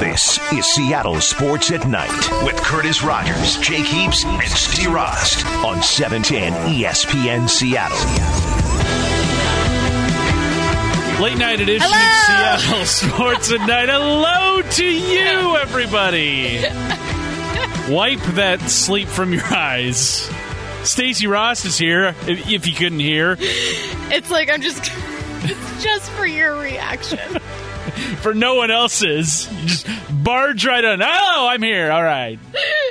This is Seattle Sports at Night with Curtis Rogers, Jake Heaps, and Stacy Rost on E 710 ESPN Seattle. Late night edition Hello! of Seattle Sports at Night. Hello to you, everybody. Wipe that sleep from your eyes. Stacy Rost is here. If, if you couldn't hear, It's like I'm just it's just for your reaction. for no one else's, you just barge right on. Oh, I'm here. All right.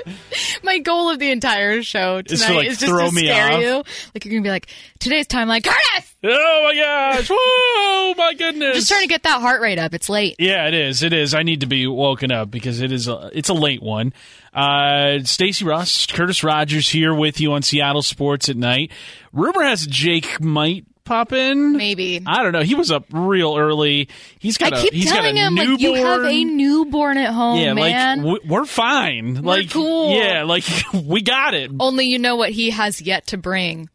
My goal of the entire show tonight to, like, is just throw to me scare off? you. Like you're gonna be like, today's timeline, Curtis. Oh my gosh! Whoa, my goodness! Just trying to get that heart rate up. It's late. Yeah, it is. It is. I need to be woken up because it is. A, it's a late one. Uh, Stacy Rost, Curtis Rogers here with you on Seattle Sports at Night. Rumor has Jake might pop in. Maybe. I don't know. He was up real early. he's got keep he's telling got a him newborn. like you have a newborn at home, yeah, man. like w- we're fine. like cool. Yeah, like we got it. Only you know what he has yet to bring.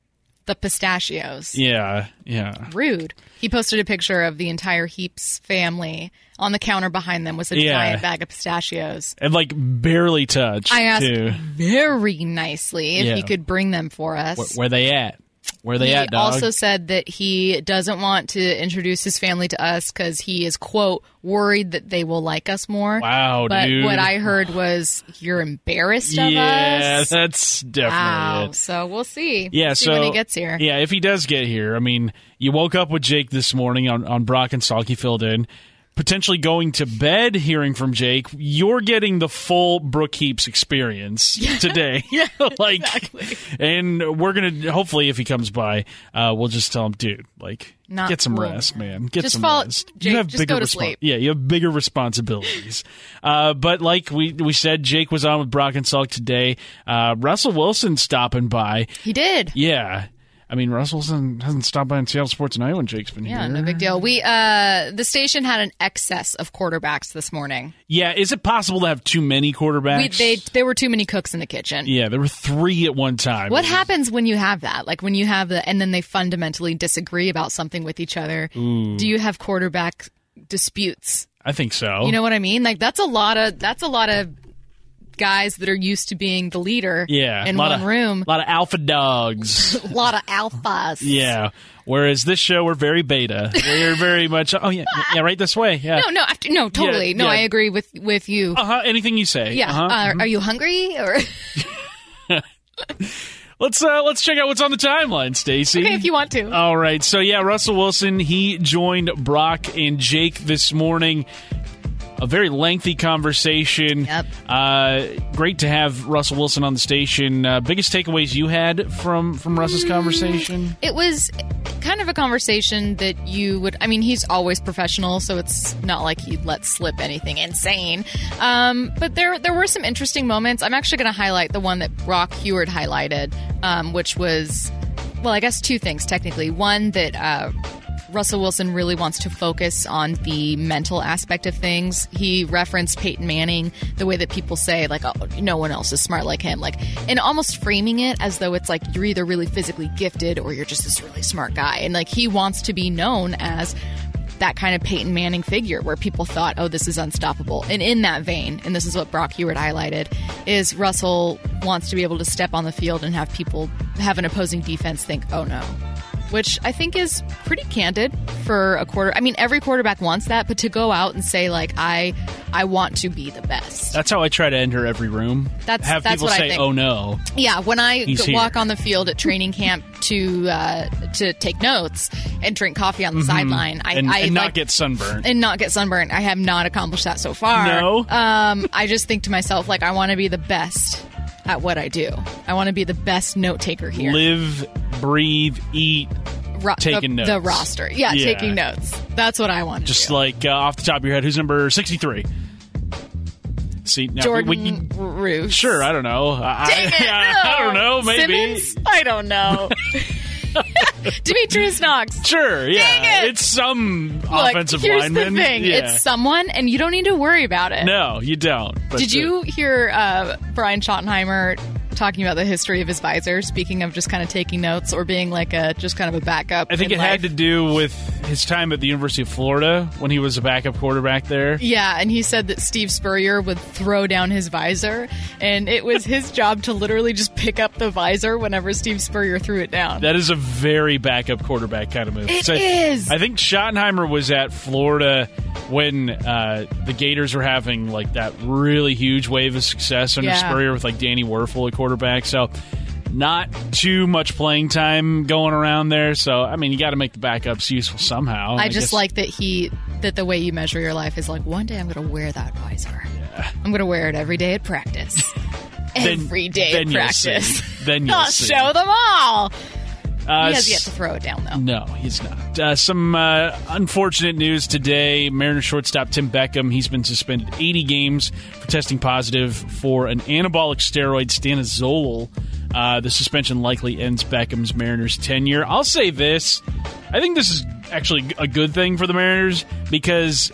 The pistachios. Yeah, yeah. Rude. He posted a picture of the entire Heaps family. On the counter behind them was a Yeah. giant bag of pistachios. And like barely touched. I asked too. very nicely if Yeah. he could bring them for us. Where, where they at? Where they he at, dog? also said that he doesn't want to introduce his family to us because he is quote worried that they will like us more. Wow, but dude. what I heard was you're embarrassed of yeah, us. that's definitely Wow. it. So we'll see. Yeah, see so when he gets here. Yeah, if he does get here, I mean, you woke up with Jake this morning on on Brock and Salk. He filled in. Potentially going to bed, hearing from Jake. You're getting the full Brock Heaps experience today. yeah, like, and we're gonna hopefully, if he comes by, uh, we'll just tell him, dude, like, Not get some cool. rest, man. Get Just some fall- rest. Jake, you have just bigger go to respon- sleep. Yeah, you have bigger responsibilities. uh, but like we we said, Jake was on with Brock and Salk today. Uh, Russell Wilson stopping by. He did. Yeah. I mean, Russell hasn't stopped by in Seattle Sports Tonight when Jake's been Yeah, here. Yeah, no big deal. We uh the station had an excess of quarterbacks this morning. Yeah, is it possible to have too many quarterbacks? We, they there were too many cooks in the kitchen. yeah, there were three at one time. What happens when you have that? Like when you have the, and then they fundamentally disagree about something with each other. Do you have quarterback disputes? I think so. You know what I mean? Like that's a lot of that's a lot of guys that are used to being the leader. yeah, in lot one of, room. a lot of alpha dogs. A lot of alphas. yeah. Whereas this show, we're very beta. We're very much. Oh yeah, yeah, right this way. Yeah. No, no, after, no, totally. no, yeah. I agree with with you. Uh huh. Anything you say. yeah. Uh-huh. Uh, Are you hungry or let's uh let's check out what's on the timeline, Stacy. okay if you want to? All right. So yeah, Russell Wilson he joined Brock and Jake this morning. A very lengthy conversation. Yep. Uh, great to have Russell Wilson on the station. Uh, biggest takeaways you had from from Russ's conversation? It was kind of a conversation that you would. I mean, he's always professional, so it's not like he let slip anything insane. Um, but there, there were some interesting moments. I'm actually going to highlight the one that Brock Huard highlighted, um, which was, well, I guess two things technically. One that. Uh, Russell Wilson really wants to focus on the mental aspect of things. He referenced Peyton Manning, the way that people say, like, oh, no one else is smart like him. Like, and almost framing it as though it's like you're either really physically gifted or you're just this really smart guy. And like, he wants to be known as that kind of Peyton Manning figure where people thought, oh, this is unstoppable. And in that vein, and this is what Brock Huard highlighted, is Russell wants to be able to step on the field and have people have an opposing defense think, oh no. Which I think is pretty candid for a quarter. I mean, every quarterback wants that, but to go out and say like, "I, I want to be the best." That's how I try to enter every room. That's- have that's people what I say. "Oh no." Yeah, when I walk on the field at training camp to uh, to take notes and drink coffee on the sideline, I, Mm-hmm. and, I and not like- get sunburned. and not get sunburned. I have not accomplished that so far. No? Um, I just think to myself, like, I want to be the best at what I do. I want to be the best note taker here. Live, breathe, eat. Ro- taking the, notes. The roster. Yeah, Yeah. taking notes. That's what I want Just like uh, off the top of your head, who's number sixty-three? See, now, Jordan we, we, Roos. sure. I don't know. I, it, I, I don't know. Maybe. Simmons? I don't know. Demetrius Knox. Sure. Yeah. Dang it. It's some Look, offensive here's lineman. the thing. Yeah. It's someone, and you don't need to worry about it. no, you don't. Did uh, you hear uh, Brian Schottenheimer talking about the history of his visor. Speaking of just kind of taking notes or being like a just kind of a backup. I think in it had to do with his time at the University of Florida when he was a backup quarterback there. Yeah, and he said that Steve Spurrier would throw down his visor, and it was his job to literally just pick up the visor whenever Steve Spurrier threw it down. That is a very backup quarterback kind of move. It So is. I think Schottenheimer was at Florida when uh, the Gators were having like that really huge wave of success under Yeah. Spurrier with like Danny Wuerffel at quarterback. So not too much playing time going around there. So I mean, you got to make the backups useful somehow. I just guess- like that he that the way you measure your life is like one day I'm going to wear that visor. I'm going to wear it every day at practice. Then- every day then at practice. Then you'll I'll show them all. Uh, he has yet to throw it down though. No, he's not. Uh, some uh, unfortunate news today. Mariners shortstop Tim Beckham, he's been suspended 80 games for testing positive for an anabolic steroid, stanozolol. Uh, the suspension likely ends Beckham's Mariners tenure. I'll say this. I think this is actually a good thing for the Mariners because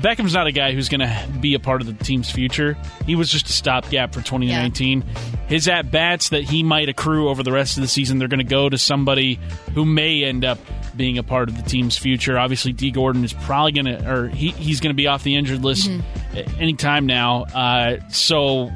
Beckham's not a guy who's going to be a part of the team's future. He was just a stopgap for 2019. His at bats that he might accrue over the rest of the season, they're going to go to somebody who may end up being a part of the team's future. Obviously, Dee Gordon is probably going to, or he, he's going to be off the injured list a- anytime now. Uh, so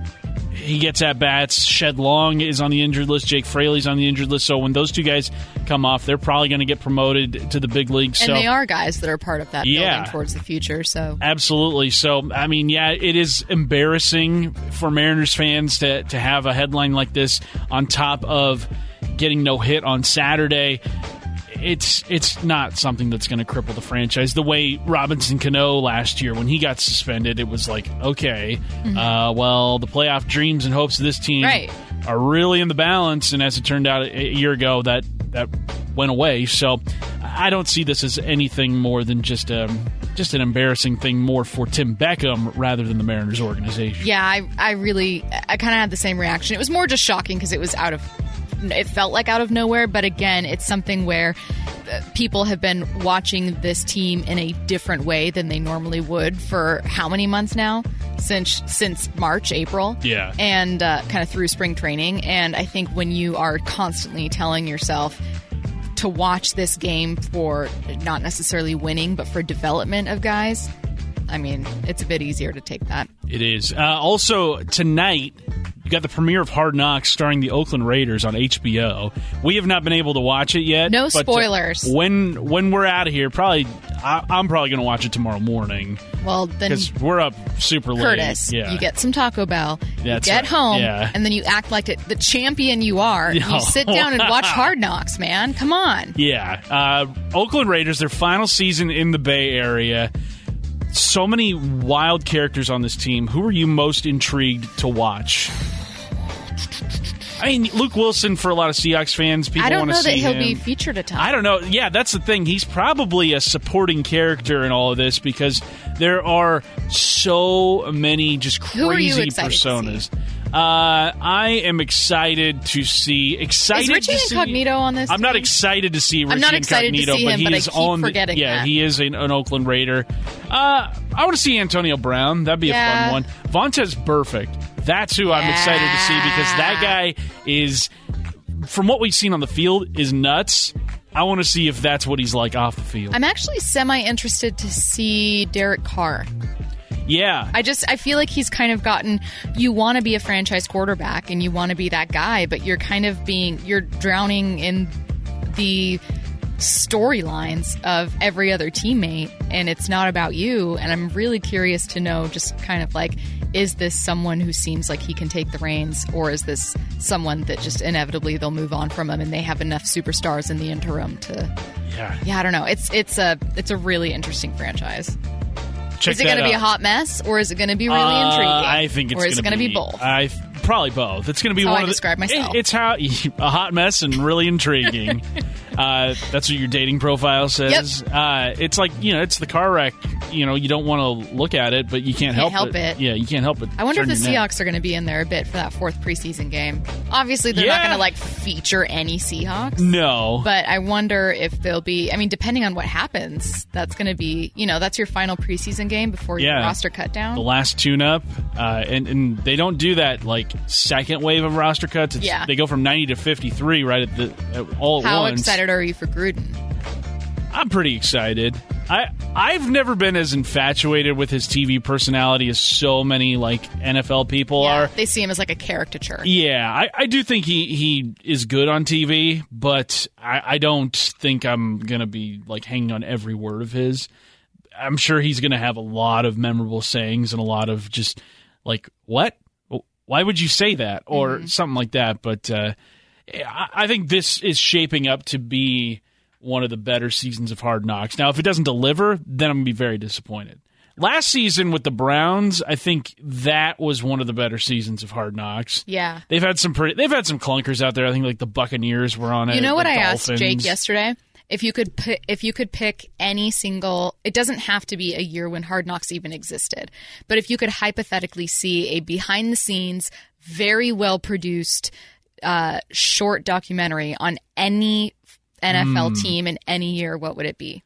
he gets at bats. Shed Long is on the injured list. Jake Fraley's on the injured list. So when those two guys come off, they're probably going to get promoted to the big leagues. And so they are guys that are part of that Yeah. building towards the future. So Absolutely. So, I mean, yeah, it is embarrassing for Mariners fans to, to have a headline like this on top of getting no hit on Saturday. It's it's not something that's going to cripple the franchise. The way Robinson Cano last year when he got suspended, it was like, okay, uh, well, the playoff dreams and hopes of this team Right. are really in the balance. And as it turned out a a year ago, that that went away. So I don't see this as anything more than just um just an embarrassing thing more for Tim Beckham rather than the Mariners organization. yeah, I I really I kind of had the same reaction. It was more just shocking because it was out of it felt like out of nowhere, but again, it's something where uh, people have been watching this team in a different way than they normally would for how many months now? Since since March, April. Yeah. And uh, kind of through spring training, and I think when you are constantly telling yourself to watch this game for not necessarily winning, but for development of guys, I mean, it's a bit easier to take that. It is. Uh, also, tonight, you got the premiere of Hard Knocks starring the Oakland Raiders on HBO. We have not been able to watch it yet. No but, uh, spoilers. when when we're out of here, probably I, I'm probably going to watch it tomorrow morning Well, then because we're up super late. Curtis, yeah. you get some Taco Bell, you get right. home, Yeah. and then you act like it, the champion you are. No. You sit down and watch Hard Knocks, man. Come on. Yeah. Uh, Oakland Raiders, their final season in the Bay Area. So many wild characters on this team. Who are you most intrigued to watch? I mean, Luke Wilson for a lot of Seahawks fans. People I don't want to know that he'll him. be featured a ton. I don't know. Yeah, that's the thing. He's probably a supporting character in all of this because there are so many just Who are you crazy personas. Uh, I am excited to see. Excited Is Richie to see- Incognito on this I'm not excited to see Richie I'm not excited to Incognito, see but him, he but is keep on. the- forgetting yeah, that. he is an, an Oakland Raider. Uh, I want to see Antonio Brown. That'd be Yeah. a fun one. Vontaze Burfict. That's who I'm excited to see because that guy is, from what we've seen on the field, is nuts. I want to see if that's what he's like off the field. I'm actually semi interested to see Derek Carr. Yeah, I just I feel like he's kind of gotten you want to be a franchise quarterback and you want to be that guy, but you're kind of being you're drowning in the storylines of every other teammate and it's not about you. And I'm really curious to know just kind of like is this someone who seems like he can take the reins or is this someone that just inevitably they'll move on from him and they have enough superstars in the interim to yeah. yeah I don't know. It's it's a it's a really interesting franchise Check is it going to be a hot mess or is it going to be really Uh, intriguing? I think it's or is it going to be both? I probably both. It's going to be That's one I of the, describe myself. It- it's how a hot mess and really intriguing. Uh, that's what your dating profile says. Uh, it's like you know, it's the car wreck. You know, you don't want to look at it, but you can't, help, help it. Yeah, you can't help it. I wonder if the. Seahawks are going to be in there a bit for that fourth preseason game. Obviously, they're not going to like feature any Seahawks. No, But I wonder if they'll be. I mean, depending on what happens, that's going to be. You know, that's your final preseason game before your roster cut down. the last tune-up, uh, and and they don't do that like second wave of roster cuts. It's, Yeah. they go from ninety to fifty-three right at the at all at How once. excited are you for Gruden? I'm pretty excited. I I've never been as infatuated with his TV personality as so many like NFL people Yeah, are. they see him as like a caricature. Yeah, I, I do think he, he is good on TV, but I, I don't think I'm gonna be like hanging on every word of his. I'm sure he's gonna have a lot of memorable sayings and a lot of just like what? Why would you say that or something like that? But uh, I, I think this is shaping up to be one of the better seasons of Hard Knocks. Now, if it doesn't deliver, then I'm gonna be very disappointed. Last season with the Browns, I think that was one of the better seasons of Hard Knocks. Yeah. They've had some pretty. They've had some clunkers out there. I think like the Buccaneers were on it. You know what I asked Jake yesterday? If you could pick, if you could pick any single, it doesn't have to be a year when Hard Knocks even existed, but if you could hypothetically see a behind the scenes, very well produced, uh, short documentary on any NFL Hmm. team in any year, what would it be?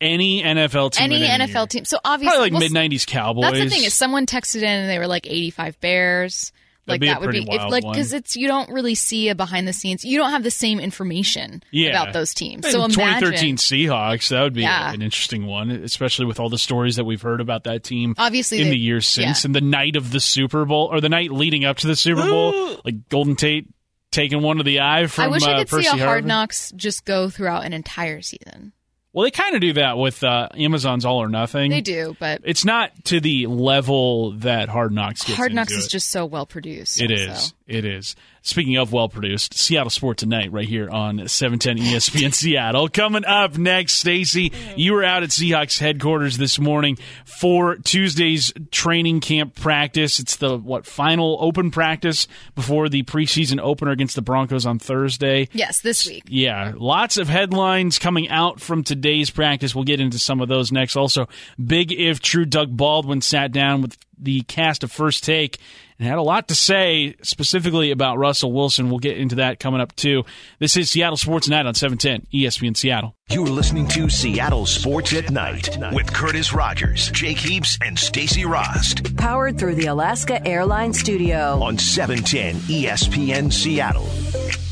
Any NFL team. Any in NFL year. team. So obviously, Probably like well, mid '90s Cowboys. That's the thing is someone texted in and they were like 85 Bears. That'd Like be that would be if, like because it's you don't really see a behind the scenes. You don't have the same information yeah. about those teams. And So imagine 2013 Seahawks. That would be Yeah. an interesting one, especially with all the stories that we've heard about that team. Obviously, in they- the years since, yeah. and the night of the Super Bowl or the night leading up to the Super Bowl, like Golden Tate taking one to the eye from I wish uh, I could Percy see a Hard Knocks just go throughout an entire season. Well, they kind of do that with uh, Amazon's All or Nothing. They do, but It's not to the level that Hard Knocks gets Hard Knocks is it. just so well produced. It so. is. It is. Speaking of well produced, Seattle Sport Tonight right here on 710 ESPN Seattle. Coming up next, Stacy, you were out at Seahawks headquarters this morning for Tuesday's training camp practice. It's the what final open practice before the preseason opener against the Broncos on Thursday. Yes, this week. Yeah, lots of headlines coming out from today's practice. We'll get into some of those next. Also, big if true, Doug Baldwin sat down with the cast of First Take and had a lot to say specifically about Russell Wilson. We'll get into that coming up too. This is Seattle Sports Night on 710 ESPN Seattle. You're listening to Seattle Sports at Night with Curtis Rogers, Jake Heaps, and Stacy Rost Powered through the Alaska Airlines Studio. on E 710 ESPN Seattle.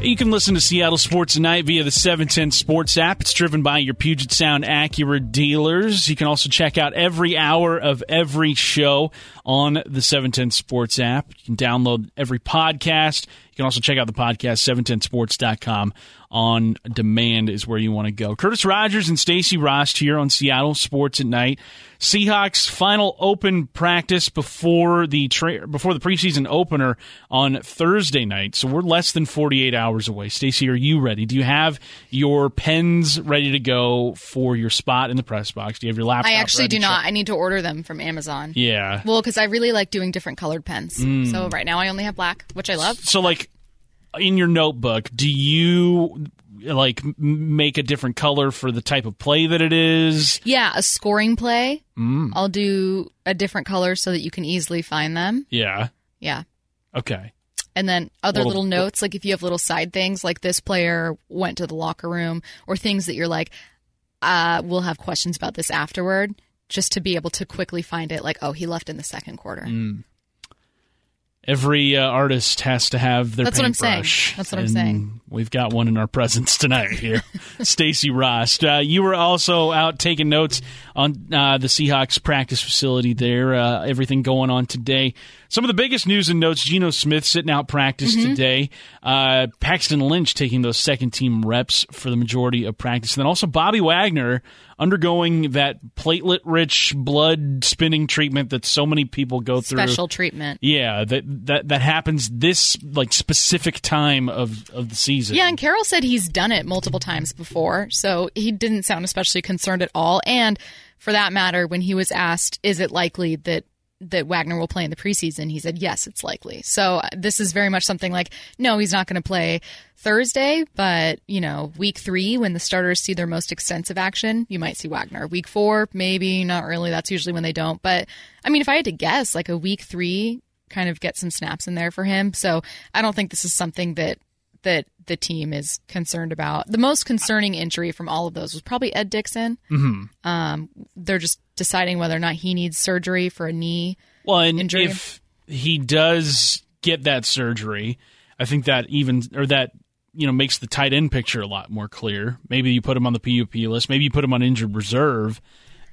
You can listen to Seattle Sports Tonight via the 710 Sports app. It's driven by your Puget Sound Acura dealers. You can also check out every hour of every show on the 710 Sports app. You can download every podcast. You can also check out the podcast, 710sports.com. On demand is where you want to go. Curtis Rogers and Stacy Rost here on Seattle Sports at Night. Seahawks final open practice before the tra- before the preseason opener on Thursday night. So we're less than 48 hours away. Stacy, are you ready? Do you have your pens ready to go for your spot in the press box? Do you have your laptop? I actually do not. check? I need to order them from Amazon. Yeah. Well, because I really like doing different colored pens. Mm. So right now I only have black, which I love. So like in your notebook, do you like make a different color for the type of play that it is? Yeah, a scoring play. Mm. I'll do a different color so that you can easily find them. Yeah. Yeah. Okay. And then other Little- little notes, like if you have little side things, like this player went to the locker room, or things that you're like, uh, we'll have questions about this afterward, just to be able to quickly find it. Like, oh, he left in the second quarter. Mm. Every uh, artist has to have their That's what I'm saying. That's what I'm saying. We've got one in our presence tonight here. Stacy Rost. Uh, you were also out taking notes on uh, the Seahawks practice facility there. Uh, everything going on today. Some of the biggest news and notes: Geno Smith sitting out practice Mm-hmm. today. Uh, Paxton Lynch taking those second team reps for the majority of practice. And then also Bobby Wagner undergoing that platelet rich blood spinning treatment that so many people go through. Special treatment. Yeah, that that that happens this like specific time of of the season. Yeah, and Carroll said he's done it multiple times before, so he didn't sound especially concerned at all. And for that matter, when he was asked, is it likely that that Wagner will play in the preseason, he said yes, it's likely. So uh, this is very much something like no, he's not going to play Thursday, but you know, week three when the starters see their most extensive action, you might see Wagner. Week four, maybe not really. That's usually when they don't. But I mean, if I had to guess, like a week three kind of get some snaps in there for him. So I don't think this is something that that the team is concerned about. The most concerning injury from all of those was probably Ed Dickson. Mm-hmm. Um, they're just deciding whether or not he needs surgery for a knee. Well, and injury. if he does get that surgery, I think that even or that you know makes the tight end picture a lot more clear. Maybe you put him on the PUP list. Maybe you put him on injured reserve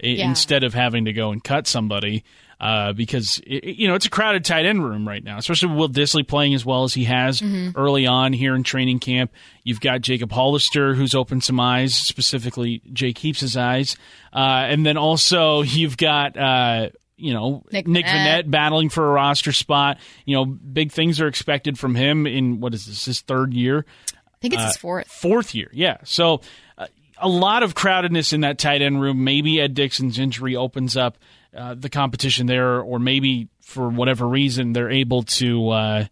Yeah. instead of having to go and cut somebody. Uh, because it, you know it's a crowded tight end room right now, especially with Will Dissly playing as well as he has early on here in training camp. You've got Jacob Hollister who's opened some eyes, specifically Jake keeps his eyes, uh, and then also you've got uh, you know Nick Nick Vannett. Vannett battling for a roster spot. You know, big things are expected from him in what is this his third year, I think it's his fourth. fourth year. Yeah, so uh, a lot of crowdedness in that tight end room. Maybe Ed Dixon's injury opens up uh, the competition there, or maybe for whatever reason they're able to, uh,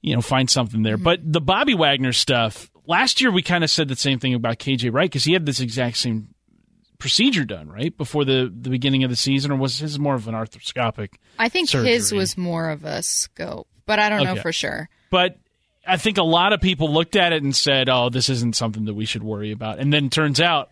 you know, find something there. But the Bobby Wagner stuff. Last year, we kind of said the same thing about KJ Wright because he had this exact same procedure done right before the the beginning of the season, or was his more of an arthroscopic? I think his was more of a scope, but I don't know for sure. But I think a lot of people looked at it and said, "Oh, this isn't something that we should worry about." And then turns out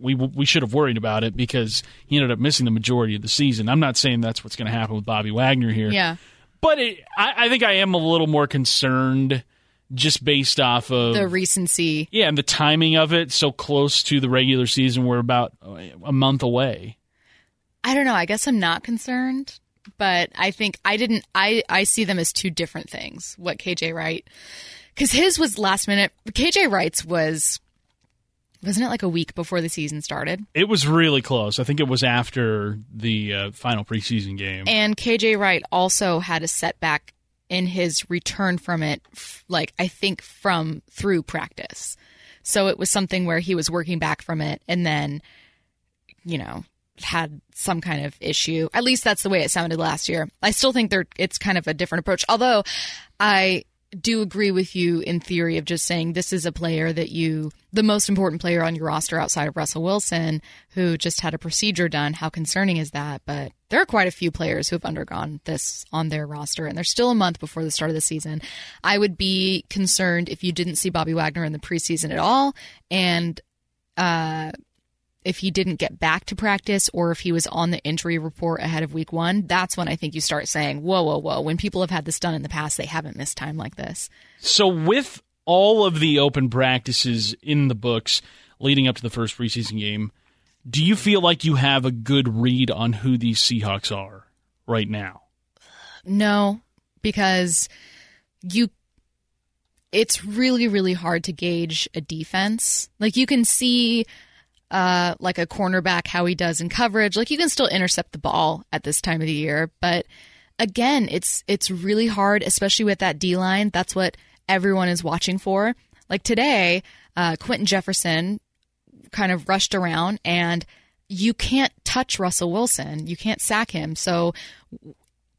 we we should have worried about it because he ended up missing the majority of the season. I'm not saying that's what's going to happen with Bobby Wagner here, Yeah. but it, I, I think I am a little more concerned just based off of The recency. yeah, and the timing of it so close to the regular season. We're about a month away. I don't know. I guess I'm not concerned, but I think I didn't. I I see them as two different things. What KJ Wright, because his was last minute. KJ Wright's was, wasn't it like a week before the season started? It was really close. I think it was after the uh, final preseason game. And KJ Wright also had a setback in his return from it, f- like I think from through practice. So it was something where he was working back from it and then, you know, had some kind of issue. At least that's the way it sounded last year. I still think they're it's kind of a different approach. Although I do agree with you in theory of just saying this is a player that you the most important player on your roster outside of Russell Wilson who just had a procedure done. How concerning is that? But there are quite a few players who have undergone this on their roster and there's still a month before the start of the season. I would be concerned if you didn't see Bobby Wagner in the preseason at all and uh if he didn't get back to practice or if he was on the injury report ahead of week one, that's when I think you start saying, whoa, whoa, whoa. When people have had this done in the past, they haven't missed time like this. So, with all of the open practices in the books leading up to the first preseason game, do you feel like you have a good read on who these Seahawks are right now? No, because you, it's really, really hard to gauge a defense. Like you can see, uh, like a cornerback, how he does in coverage. Like you can still intercept the ball at this time of the year, but again, it's it's really hard, especially with that D line. That's what everyone is watching for. Like today, uh, Quinton Jefferson kind of rushed around, and you can't touch Russell Wilson. You can't sack him. So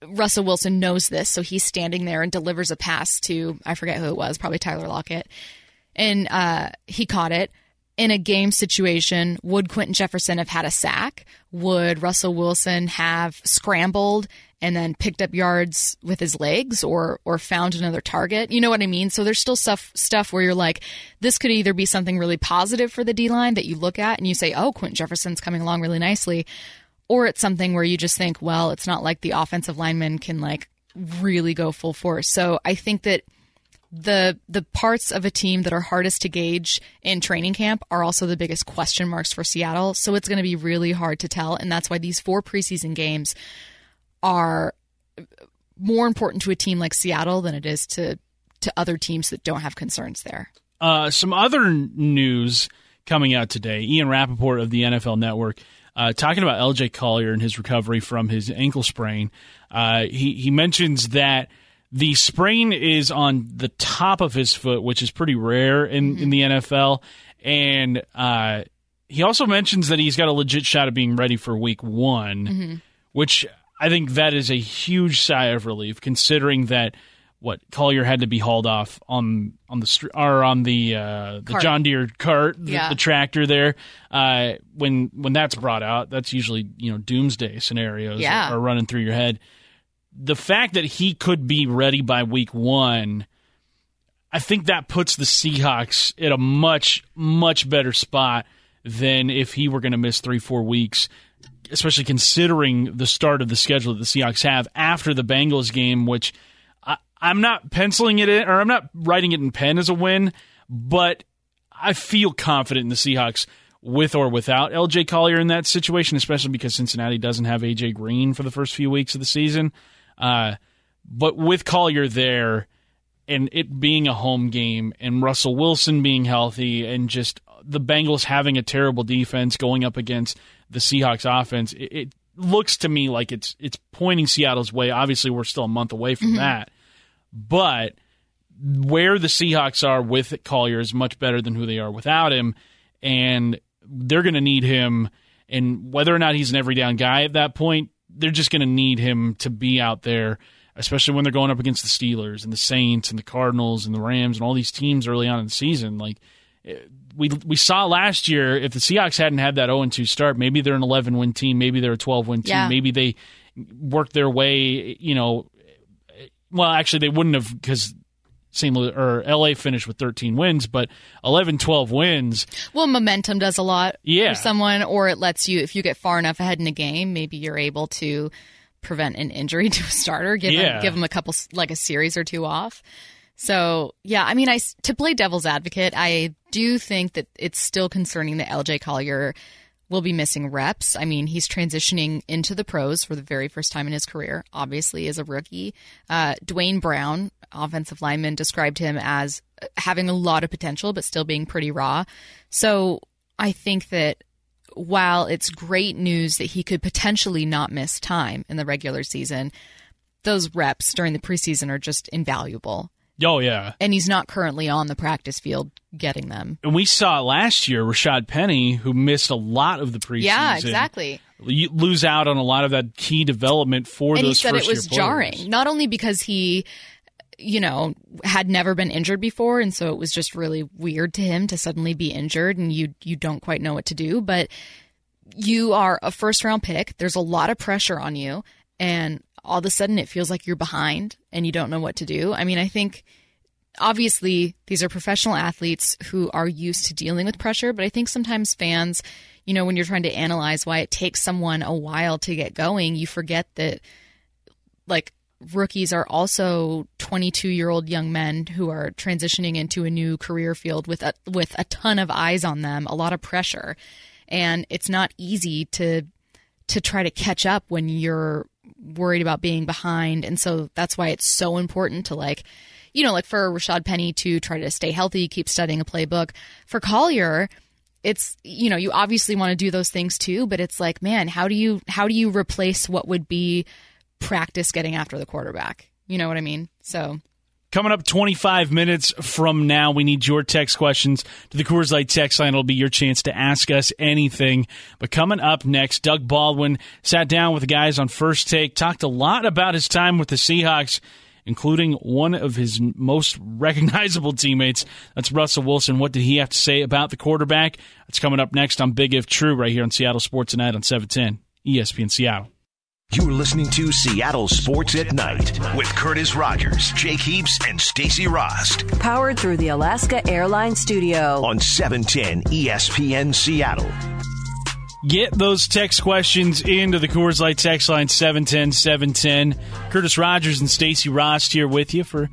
Russell Wilson knows this, so he's standing there and delivers a pass to I forget who it was, probably Tyler Lockett, and uh, he caught it. In a game situation, would Quinton Jefferson have had a sack? Would Russell Wilson have scrambled and then picked up yards with his legs, or or found another target? You know what I mean? So there's still stuff stuff where you're like, this could either be something really positive for the D line that you look at and you say, oh, Quinton Jefferson's coming along really nicely, or it's something where you just think, well, it's not like the offensive lineman can like really go full force. So I think that the the parts of a team that are hardest to gauge in training camp are also the biggest question marks for Seattle. So it's going to be really hard to tell, and that's why these four preseason games are more important to a team like Seattle than it is to to other teams that don't have concerns there. Uh, some other news coming out today. Ian Rapoport of the NFL Network uh, talking about LJ Collier and his recovery from his ankle sprain. Uh, he he mentions that the sprain is on the top of his foot, which is pretty rare in, in the NFL, and uh, he also mentions that he's got a legit shot of being ready for Week One, which I think that is a huge sigh of relief, considering that what Collier had to be hauled off on on the str- or on the uh, the Cart. John Deere cart, the, Yeah. the tractor there. Uh, when when that's brought out, that's usually you know doomsday scenarios Yeah. are, are running through your head. The fact that he could be ready by week one, I think that puts the Seahawks at a much much better spot than if he were going to miss three four weeks especially considering the start of the schedule that the Seahawks have after the Bengals game, which I, I'm not penciling it in, or I'm not writing it in pen as a win, but I feel confident in the Seahawks with or without LJ Collier in that situation, especially because Cincinnati doesn't have AJ Green for the first few weeks of the season. Uh, but with Collier there, and it being a home game, and Russell Wilson being healthy, and just the Bengals having a terrible defense going up against the Seahawks offense, it, it looks to me like it's it's pointing Seattle's way. Obviously, we're still a month away from that, but where the Seahawks are with Collier is much better than who they are without him, and they're going to need him. And whether or not he's an every down guy at that point, they're just going to need him to be out there, especially when they're going up against the Steelers and the Saints and the Cardinals and the Rams and all these teams early on in the season. Like eh, we we saw last year, if the Seahawks hadn't had that 0 2 start, maybe they're an 11 win team, maybe they're a 12 win team, Yeah. maybe they work their way, you know. Well, actually, they wouldn't have because St. Louis or LA finished with 13 wins, but 11, 12 wins. Well, momentum does a lot Yeah. for someone, or it lets you, if you get far enough ahead in a game, maybe you're able to prevent an injury to a starter, give Yeah. him, give him a couple, like a series or two off. So, yeah, I mean, I to play devil's advocate, I do think that it's still concerning that LJ Collier will be missing reps. I mean, he's transitioning into the pros for the very first time in his career, obviously, as a rookie. Uh, Duane Brown, offensive lineman, described him as having a lot of potential, but still being pretty raw. So I think that while it's great news that he could potentially not miss time in the regular season, those reps during the preseason are just invaluable. Oh, yeah. And he's not currently on the practice field getting them. And we saw last year Rashaad Penny, who missed a lot of the preseason. Yeah, exactly. You lose out on a lot of that key development for and he those said it was jarring not only because he you know had never been injured before and so it was just really weird to him to suddenly be injured and you you don't quite know what to do but you are a first round pick there's a lot of pressure on you and all of a sudden it feels like you're behind and you don't know what to do. I mean i think obviously these are professional athletes who are used to dealing with pressure but i think sometimes fans you know when you're trying to analyze why it takes someone a while to get going you forget that like rookies are also 22 year old young men who are transitioning into a new career field with a with a ton of eyes on them a lot of pressure. And it's not easy to to try to catch up when you're worried about being behind. And so that's why it's so important to like you know like for Rashaad Penny to try to stay healthy keep studying a playbook. For Collier it's you know you obviously want to do those things too but it's like man how do you how do you replace what would be practice getting after the quarterback? You know what i mean? So Coming up 25 minutes from now, we need your text questions to the Coors Light text line. It'll be your chance to ask us anything. But coming up next, Doug Baldwin sat down with the guys on First Take, talked a lot about his time with the Seahawks, including one of his most recognizable teammates. That's Russell Wilson. What did he have to say about the quarterback? That's coming up next on Big If True right here on Seattle Sports Tonight on 710 ESPN Seattle. You're listening to Seattle Sports at Night with Curtis Rogers, Jake Heaps, and Stacy Rost Powered through the Alaska Airlines Studio. on E 710 ESPN Seattle. Get those text questions into the Coors Light text line 710 710. Curtis Rogers and Stacy Rost here with you for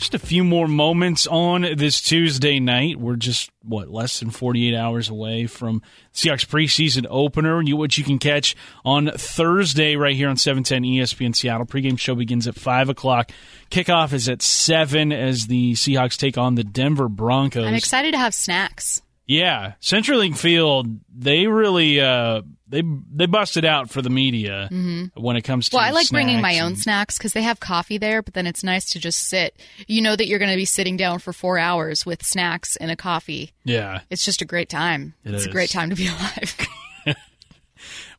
just a few more moments on this Tuesday night. We're just, what, less than 48 hours away from Seahawks preseason opener, you, which you can catch on Thursday right here on 710 ESPN Seattle. Pregame show begins at 5 o'clock. Kickoff is at 7 as the Seahawks take on the Denver Broncos. i'm excited to have snacks Yeah, CenturyLink Field, they really uh, they they busted out for the media when it comes to. well i like bringing my snacks own snacks because they have coffee there but then it's nice to just sit you know that you're going to be sitting down for four hours with snacks and a coffee Yeah, it's just a great time It it's is. a great time to be alive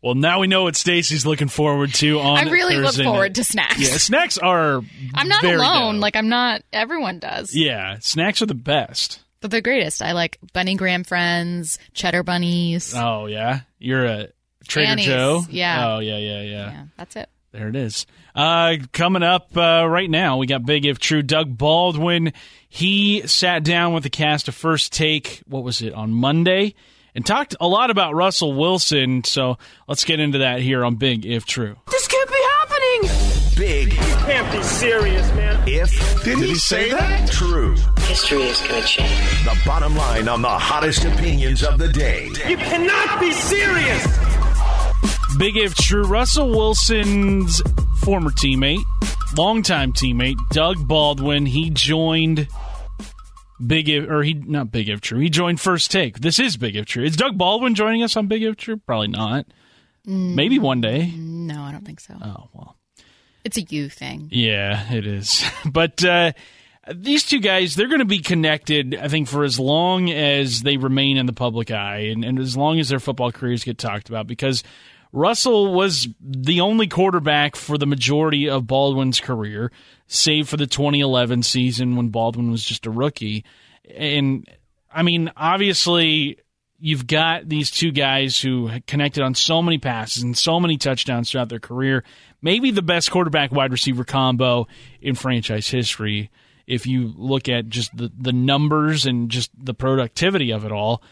Well, now we know what Stacy's looking forward to on. I really Thursday look forward night. to snacks. Yeah, snacks are. I'm not alone. Like I'm not. Everyone does. yeah, snacks are the best. But they're greatest. I like bunny graham friends, cheddar bunnies. Oh yeah, you're a Trader Annie's, Joe. yeah. Oh yeah, yeah, yeah. yeah, that's it. There it is. Uh, coming up uh, right now, we got Big If True. Doug Baldwin. He sat down with the cast of First Take. What was it on Monday? And talked a lot about Russell Wilson. So let's get into that here on Big If True. This can't be happening! Big You Can't be serious, man. if did, he say that? True. History is going to change. The bottom line on the hottest opinions of the day. You cannot be serious. Big If True. Russell Wilson's former teammate, longtime teammate, Doug Baldwin. He joined Big If, or he not Big If True. He joined First Take. This is Big If True. Is Doug Baldwin joining us on Big If True? Probably not. Mm. Maybe one day. Mm, no, I don't think so. Oh well. It's a you thing. Yeah, it is. But uh, these two guys, they're going to be connected, I think, for as long as they remain in the public eye and, and as long as their football careers get talked about because Russell was the only quarterback for the majority of Baldwin's career, save for the 2011 season when Baldwin was just a rookie. And I mean, obviously, you've got these two guys who connected on so many passes and so many touchdowns throughout their career. Maybe the best quarterback wide receiver combo in franchise history. If you look at just the, the numbers and just the productivity of it all,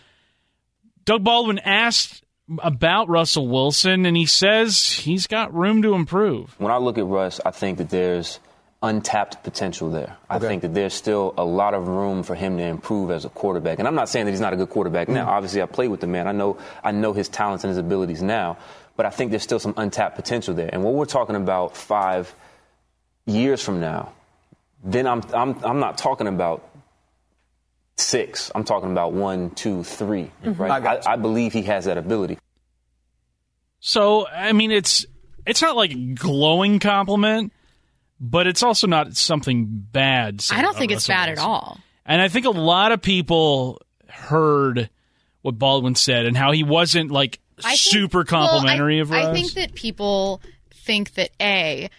Doug Baldwin asked about Russell Wilson, and he says he's got room to improve. When I look at Russ, I think that there's untapped potential there. I think that there's still a lot of room for him to improve as a quarterback. And I'm not saying that he's not a good quarterback now. Mm-hmm. Obviously, I played with the man. I know I know his talents and his abilities now, but I think there's still some untapped potential there. And when we're talking about 5 years from now, then I'm I'm I'm not talking about six. I'm talking about one, two, three, mm-hmm. Right? I, I believe he has that ability. So, I mean, it's it's not like a glowing compliment, but it's also not something bad. I don't think it's bad at all. And I think a lot of people heard what Baldwin said and how he wasn't like I think- super well, I- complimentary of Russ. I think that people think that a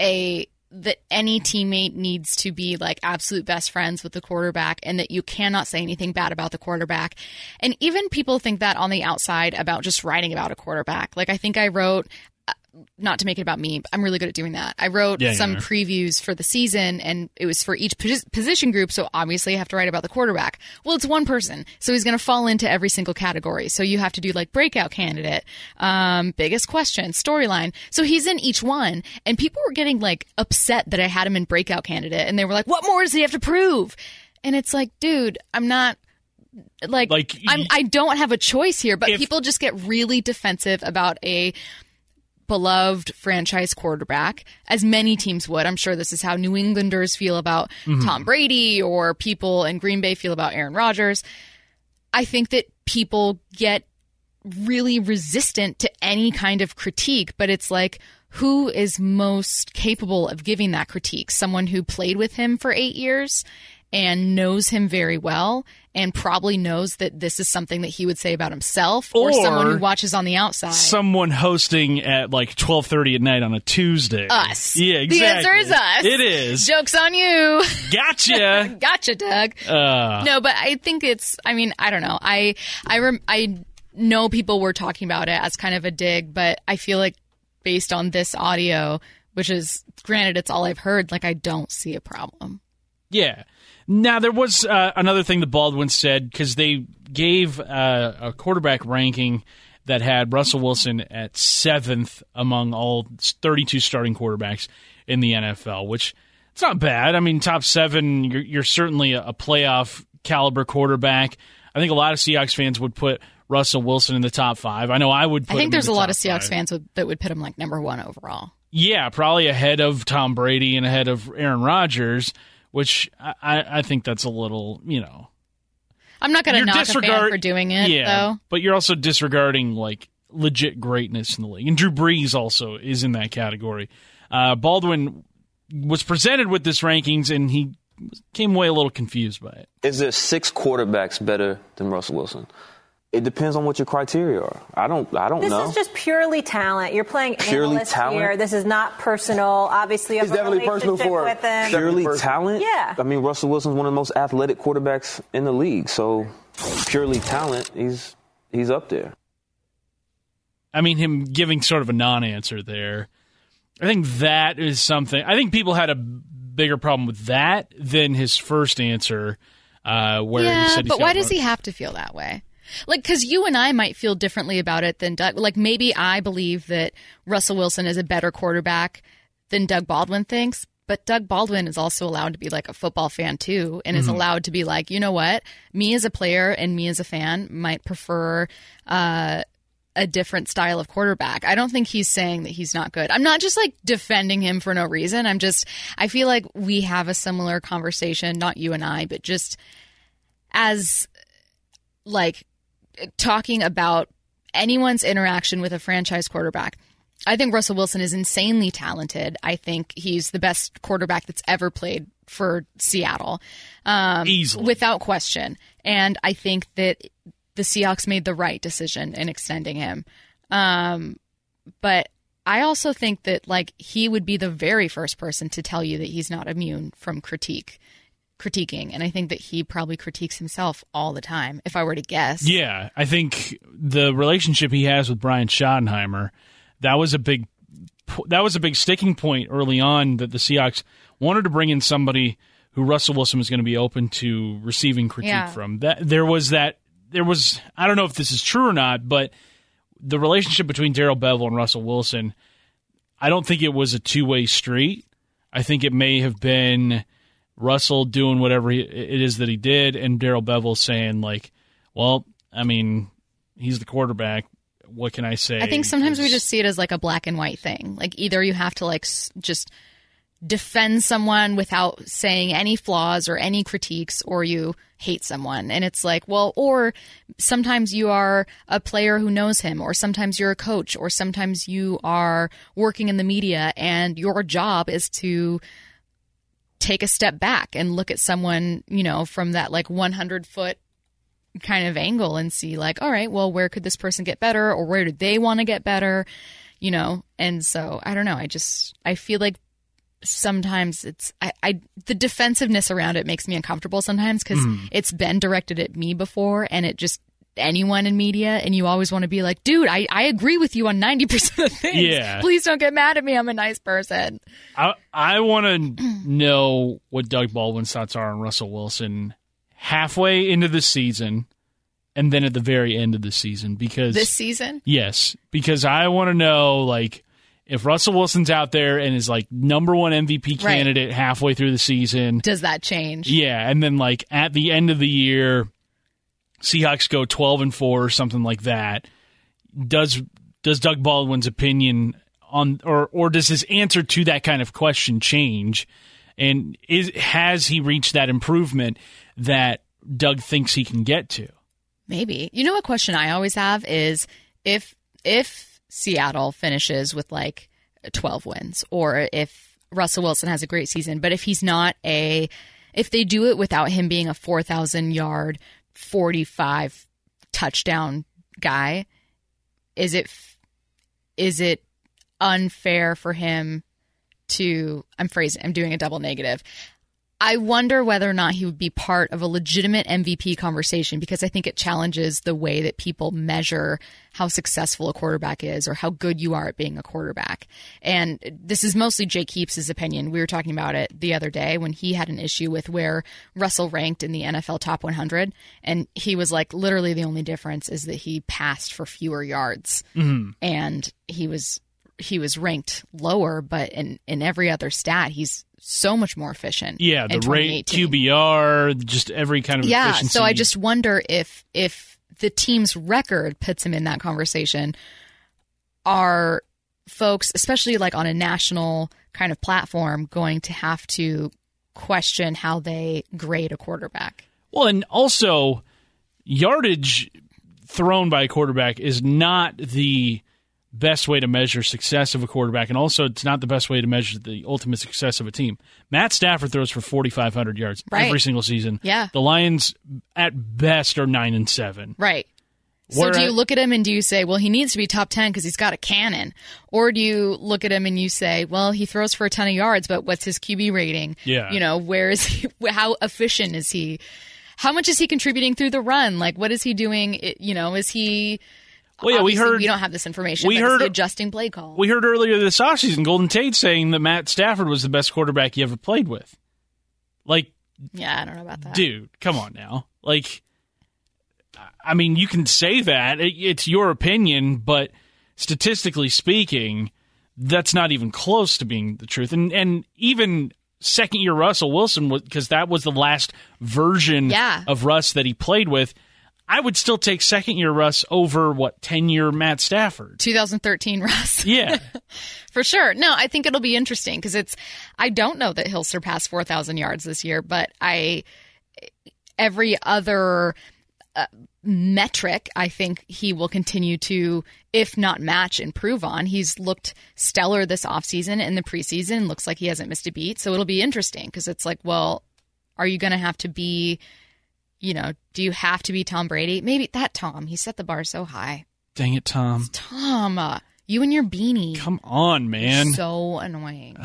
a that any teammate needs to be like absolute best friends with the quarterback and that you cannot say anything bad about the quarterback. And even people think that on the outside about just writing about a quarterback. Like I think I wrote not to make it about me, but I'm really good at doing that. I wrote Yeah, some previews for the season and it was for each position group. So obviously I have to write about the quarterback. Well, it's one person. So he's going to fall into every single category. So you have to do like breakout candidate, um, biggest question, storyline. So he's in each one and people were getting like upset that I had him in breakout candidate and they were like, what more does he have to prove? And it's like, dude, I'm not like, Like, I'm, I don't have a choice here, but If- people just get really defensive about a beloved franchise quarterback, as many teams would. I'm sure this is how New Englanders feel about mm-hmm. Tom Brady or people in Green Bay feel about Aaron Rodgers. I think that people get really resistant to any kind of critique, but it's like, who is most capable of giving that critique? Someone who played with him for eight years and knows him very well and probably knows that this is something that he would say about himself or, Or someone who watches on the outside. Someone hosting at like twelve thirty at night on a Tuesday. us. Yeah, exactly. The answer is us. It is. Joke's on you. Gotcha. gotcha, Doug. uh, no, but I think it's. I mean, I don't know. I I rem, I know people were talking about it as kind of a dig, but I feel like based on this audio, which is granted, it's all I've heard. Like, I don't see a problem. Yeah. Now there was uh, another thing that Baldwin said because they gave uh, a quarterback ranking that had Russell Wilson at seventh among all 32 starting quarterbacks in the NFL, which it's not bad. I mean, top seven, you're, you're certainly a, playoff caliber quarterback. I think a lot of Seahawks fans would put Russell Wilson in the top five. I know I would. Put I think in there's the a lot of Seahawks five. fans would, that would put him like number one overall. Yeah, probably ahead of Tom Brady and ahead of Aaron Rodgers, which I, I I think that's a little, you know. I'm not going to You're knock a disregard- fan for doing it, yeah, though. but you're also disregarding like legit greatness in the league. And Drew Brees also is in that category. Uh, Baldwin was presented with this rankings, and he came away a little confused by it. Is there six quarterbacks better than Russell Wilson? It depends on what your criteria are. I don't. I don't This know. This is just purely talent. You're playing Purely analyst talent? here. This is not personal. Obviously, you have It's a definitely personal for- with him. purely Definitely talent. Yeah. I mean, Russell Wilson's one of the most athletic quarterbacks in the league. So, purely talent, he's he's up there. I mean, him giving sort of a non-answer there. I think that is something. I think people had a bigger problem with that than his first answer, uh, where he yeah, said he's but why one- does he have to feel that way? Like, because you and I might feel differently about it than Doug. Like, maybe I believe that Russell Wilson is a better quarterback than Doug Baldwin thinks. But Doug Baldwin is also allowed to be like a football fan too, and is allowed to be like, you know what? Me as a player and me as a fan might prefer uh, a different style of quarterback. I don't think he's saying that he's not good. I'm not just like defending him for no reason. I'm just, I feel like we have a similar conversation, not you and I, but just as like talking about anyone's interaction with a franchise quarterback. I think Russell Wilson is insanely talented. I think he's the best quarterback that's ever played for Seattle. Um, Easily. Without question. And I think that the Seahawks made the right decision in extending him. Um, but I also think that like he would be the very first person to tell you that he's not immune from critique critiquing and I think that he probably critiques himself all the time if I were to guess. Yeah, I think the relationship he has with Brian Schottenheimer, that was a big that was a big sticking point early on that the Seahawks wanted to bring in somebody who Russell Wilson was going to be open to receiving critique Yeah. from. That there was that there was I don't know if this is true or not, but the relationship between Darrell Bevell and Russell Wilson, I don't think it was a two way street. I think it may have been Russell doing whatever he, it is that he did, and Darrell Bevell saying like, "Well, I mean, he's the quarterback. What can I say?" I think sometimes we just see it as like a black and white thing. Like either you have to like just defend someone without saying any flaws or any critiques or you hate someone and it's like well or sometimes you are a player who knows him or sometimes you're a coach or sometimes you are working in the media and your job is to take a step back and look at someone you know from that like 100 foot kind of angle and see like all right well where could this person get better or where do they want to get better you know? And so i don't know. I just i feel like sometimes it's i, I the defensiveness around it makes me uncomfortable sometimes because mm. it's been directed at me before and it just anyone in media and you always want to be like dude i, I agree with you on 90% of things Yeah. please don't get mad at me i'm a nice person I I want to know what Doug Baldwin's thoughts are on Russell Wilson halfway into the season, and then at the very end of the season because this season Yes, because I want to know like if Russell Wilson's out there and is like number one MVP Right. candidate halfway through the season. does that change Yeah, and then like at the end of the year, Seahawks go twelve and four or something like that. Does does Doug Baldwin's opinion on or or does his answer to that kind of question change? And is has he reached that improvement that Doug thinks he can get to? Maybe. You know a question I always have is if if Seattle finishes with like 12 wins or if Russell Wilson has a great season, but if he's not a if they do it without him being a 4000 yard 45 touchdown guy, is it is it unfair for him to I'm phrasing I'm doing a double negative. I wonder whether or not he would be part of a legitimate MVP conversation because I think it challenges the way that people measure how successful a quarterback is or how good you are at being a quarterback. And this is mostly Jake Heaps' opinion. We were talking about it the other day when he had an issue with where Russell ranked in the NFL top 100. And he was like, literally, the only difference is that he passed for fewer yards. Mm-hmm. And he was he was ranked lower, but in, in every other stat, he's so much more efficient. Yeah, the rate, 2018. QBR, just every kind of Yeah, efficiency. so I just wonder if if the team's record puts him in that conversation, are folks, especially like on a national kind of platform, going to have to question how they grade a quarterback? Well, and also yardage thrown by a quarterback is not the best way to measure success of a quarterback, and also it's not the best way to measure the ultimate success of a team. Matt Stafford throws for forty five hundred yards Right. every single season. Yeah. the Lions at best are nine and seven. Right. So Where do you I- look at him and do you say, well, he needs to be top 10 because he's got a cannon? Or do you look at him and you say, well, he throws for a ton of yards, but what's his QB rating? Yeah. You know, where is he? How efficient is he? How much is he contributing through the run? Like, what is he doing? You know, is he. Well, yeah, we heard- We don't have this information. we heard- he adjusting play call. We heard earlier this offseason Golden Tate saying that Matt Stafford was the best quarterback he ever played with. Like, yeah, I don't know about that. dude, come on now. Like, I mean, you can say that. It, it's your opinion, but statistically speaking, that's not even close to being the truth. And and even second year Russell Wilson, because that was the last version Yeah. of Russ that he played with. I would still take second year Russ over what ten year Matt Stafford. 2013 Russ. Yeah, For sure. No, I think it'll be interesting because it's. I don't know that he'll surpass four thousand yards this year, but I every other uh, metric, I think he will continue to, if not match, improve on. He's looked stellar this offseason and the preseason. Looks like he hasn't missed a beat, so it'll be interesting because it's like, well, are you going to have to be? You know, do you have to be Tom Brady? Maybe that Tom. He set the bar so high. dang it, Tom. Tom, uh, you and your beanie. Come on, man. So annoying.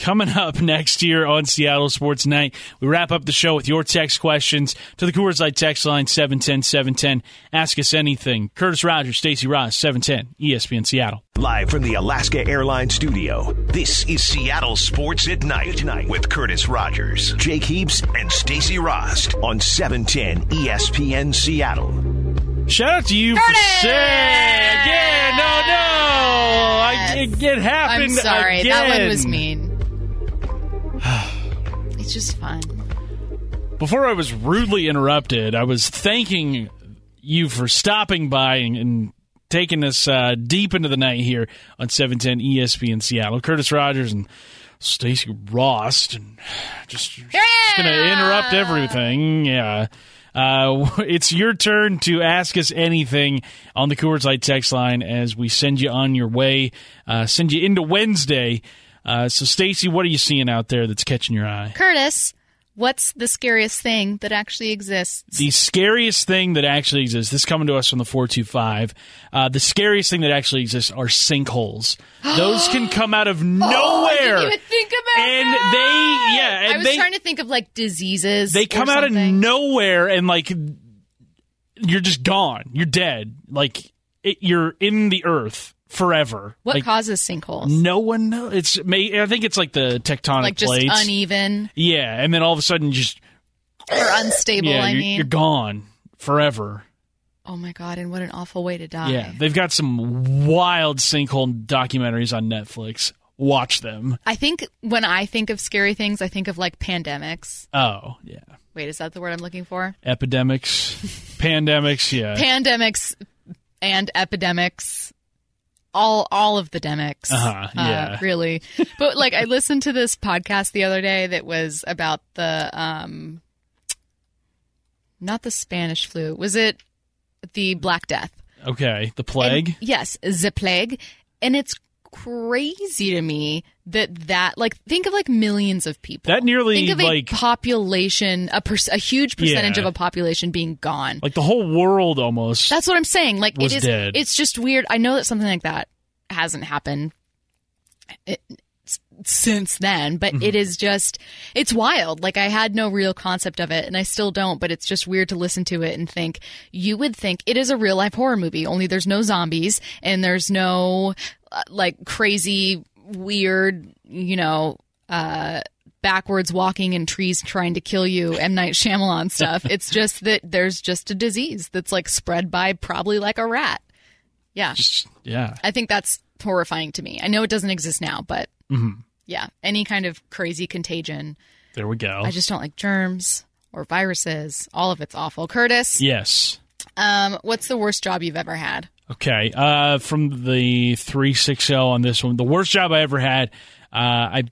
Coming up next year on Seattle Sports Night, we wrap up the show with your text questions to the Coors Light text line 710 710. Ask us anything. Curtis Rogers, Stacy Rost, 710 ESPN Seattle. Live from the Alaska Airlines studio, this is Seattle Sports at Night with Curtis Rogers, Jake Heaps, and Stacy Rost on E 710 ESPN Seattle. Shout out to you Curtis! for saying again. No, no, I, it, it happened. I'm sorry. That one was mean. it's just fun. Before I was rudely interrupted, I was thanking you for stopping by and, and taking us uh, deep into the night here on 710 ESPN Seattle. Curtis Rogers and Stacy Rost, and just, just going to interrupt everything. Yeah. Uh, it's your turn to ask us anything on the Coors Light text line as we send you on your way, uh, send you into Wednesday. Uh, so, Stacy, what are you seeing out there that's catching your eye? Curtis, what's the scariest thing that actually exists? The scariest thing that actually exists, this is coming to us from the 425. Uh, the scariest thing that actually exists are sinkholes. Those can come out of nowhere. Oh, I didn't even think about and that. they, yeah, and I was they, trying to think of like diseases. they come out of nowhere and like you're just gone. You're dead. Like it, you're in the earth forever. What like, causes sinkholes? No one knows. It's may. I think it's like the tectonic like just plates. uneven yeah, and then all of a sudden, just or unstable. yeah, I you're, mean, you're gone forever. oh my god! And what an awful way to die. Yeah, they've got some wild sinkhole documentaries on Netflix. Watch them. I think when I think of scary things, I think of like pandemics. Oh yeah, Wait, is that the word I'm looking for? epidemics, pandemics. Yeah, Pandemics and epidemics. All all of the demics. Uh-huh, yeah. really. But like I listened to this podcast the other day that was about the um not the Spanish flu. Was it the Black Death? okay. The And- plague. yes, the plague. And it's crazy to me that that like think of like millions of people. That nearly, think of like- a population, a, per- a huge percentage Yeah. of a population being gone. like the whole world almost. That's what I'm saying. Like it is. dead. It's just weird. I know that something like that hasn't happened it, since then, but Mm-hmm. it is just it's wild. Like I had no real concept of it, and I still don't. But it's just weird to listen to it and think you would think it is a real life horror movie. Only there's no zombies and there's no uh, like crazy weird, you know. uh backwards walking in trees trying to kill you M Night Shyamalan stuff. it's just that there's just a disease that's like spread by probably like a rat. Yeah. Yeah. I think that's horrifying to me. I know it doesn't exist now, but Mm-hmm. yeah, any kind of crazy contagion. There we go. I just don't like germs or viruses. All of it's awful. Curtis, yes. um, what's the worst job you've ever had? Okay. Uh, from the three six zero on this one, the worst job I ever had. Uh, I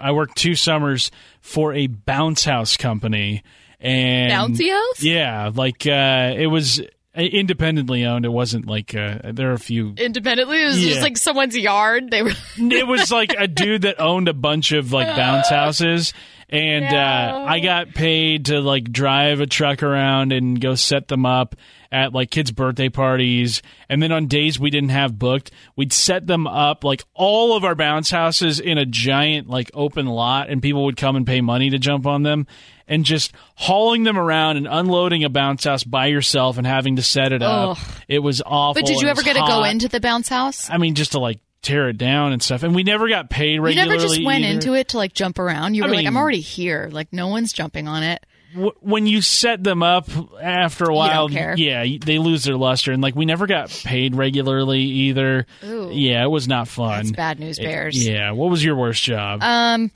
I worked two summers for a bounce house company, and Bouncy house? Yeah, like uh, it was independently owned. It wasn't like uh, there are a few. Independently, it was Yeah. just like someone's yard. They were It was like a dude that owned a bunch of like bounce houses, and No. uh, I got paid to like drive a truck around and go set them up at like kids' birthday parties, and then on days we didn't have booked, we'd set them up like all of our bounce houses in a giant like open lot, and people would come and pay money to jump on them. And just hauling them around and unloading a bounce house by yourself and having to set it up. Ugh. It was awful. But did you ever get to go into the bounce house? I mean, just to like tear it down and stuff. And we never got paid regularly. You never just went either. into it to like jump around. You I were like, I'm already here. Like no one's jumping on it. W- when you set them up after a while, care. yeah, they lose their luster. And like we never got paid regularly either. Ooh. Yeah, it was not fun. That's bad news, It- Bears. yeah, what was your worst job? Um,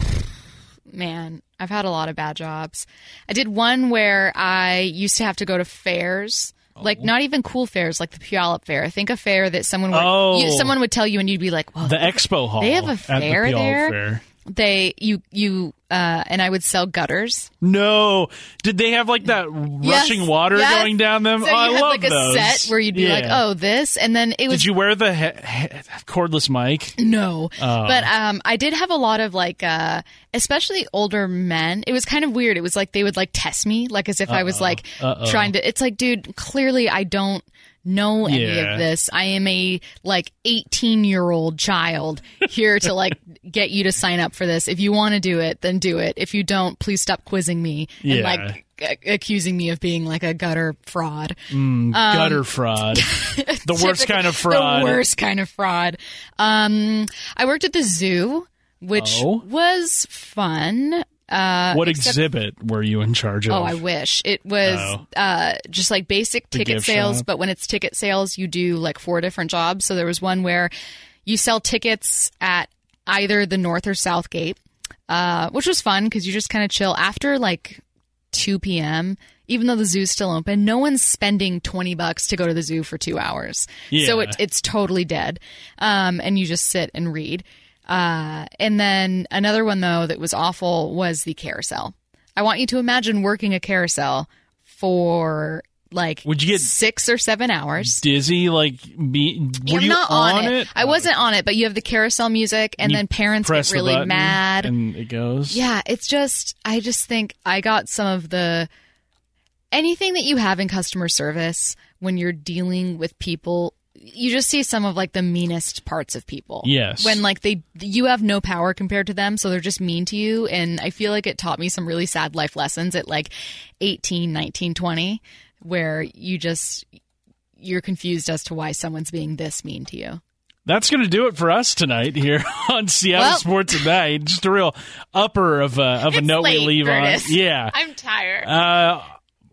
man, I've had a lot of bad jobs. I did one where I used to have to go to fairs. Oh. Like not even cool fairs, like the Puyallup Fair. I think a fair that someone would Oh. you, someone would tell you, and you'd be like, "Well, the expo hall. they have a at the fair there? Fair. they you you uh, and I would sell gutters. No, did they have like that rushing Yes, water yes. going down them? So oh, I love like a those. set where you'd be like, "Oh, this," and then it was Did you wear the he- he- cordless mic? No. Oh. But um I did have a lot of like uh especially older men. It was kind of weird. It was like they would like test me like as if I was like Uh-oh. trying to it's like dude, clearly I don't know any Yeah. of this. I am a like 18-year-old child here to like get you to sign up for this. If you want to do it, then do it. If you don't, please stop quizzing me and Yeah. like a- accusing me of being like a gutter fraud. Gutter fraud. the worst kind of fraud. The worst kind of fraud. Um, I worked at the zoo, which Oh. was fun. Uh, What except- exhibit were you in charge of? Oh, I wish it was Oh. uh, just like basic ticket sales. shop. But when it's ticket sales, you do like four different jobs. So there was one where you sell tickets at either the North or South Gate, uh, which was fun because you just kind of chill after like 2 p.m. Even though the zoo's still open, no one's spending 20 bucks to go to the zoo for two hours. So it, it's totally dead. Um, and you just sit and read. Uh, and then another one though that was awful was the carousel. I want you to imagine working a carousel for like Would you get six or seven hours. Dizzy, like, be, were I'm you not on, on, it? I wasn't on it, but you have the carousel music, and You then parents get really mad. and it goes. Yeah, it's just I just think I got some of the anything that you have in customer service when you're dealing with people you just see some of like the meanest parts of people. Yes. When like they you have no power compared to them, so they're just mean to you and I feel like it taught me some really sad life lessons at like 18, 19, 20 where you just you're confused as to why someone's being this mean to you. That's going to do it for us tonight here on Seattle Well- Sports Tonight. Just a real upper of a, of a It's note we leave Curtis. on. Yeah. I'm tired. Uh,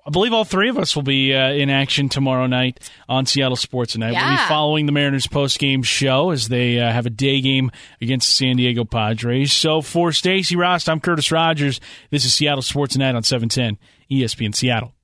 I believe all three of us will be uh, in action tomorrow night on Seattle Sports Tonight. We'll be following the Mariners post-game show as they uh, have a day game against the San Diego Padres. So for Stacy Rost, I'm Curtis Rogers. This is Seattle Sports Tonight on 710 ESPN Seattle.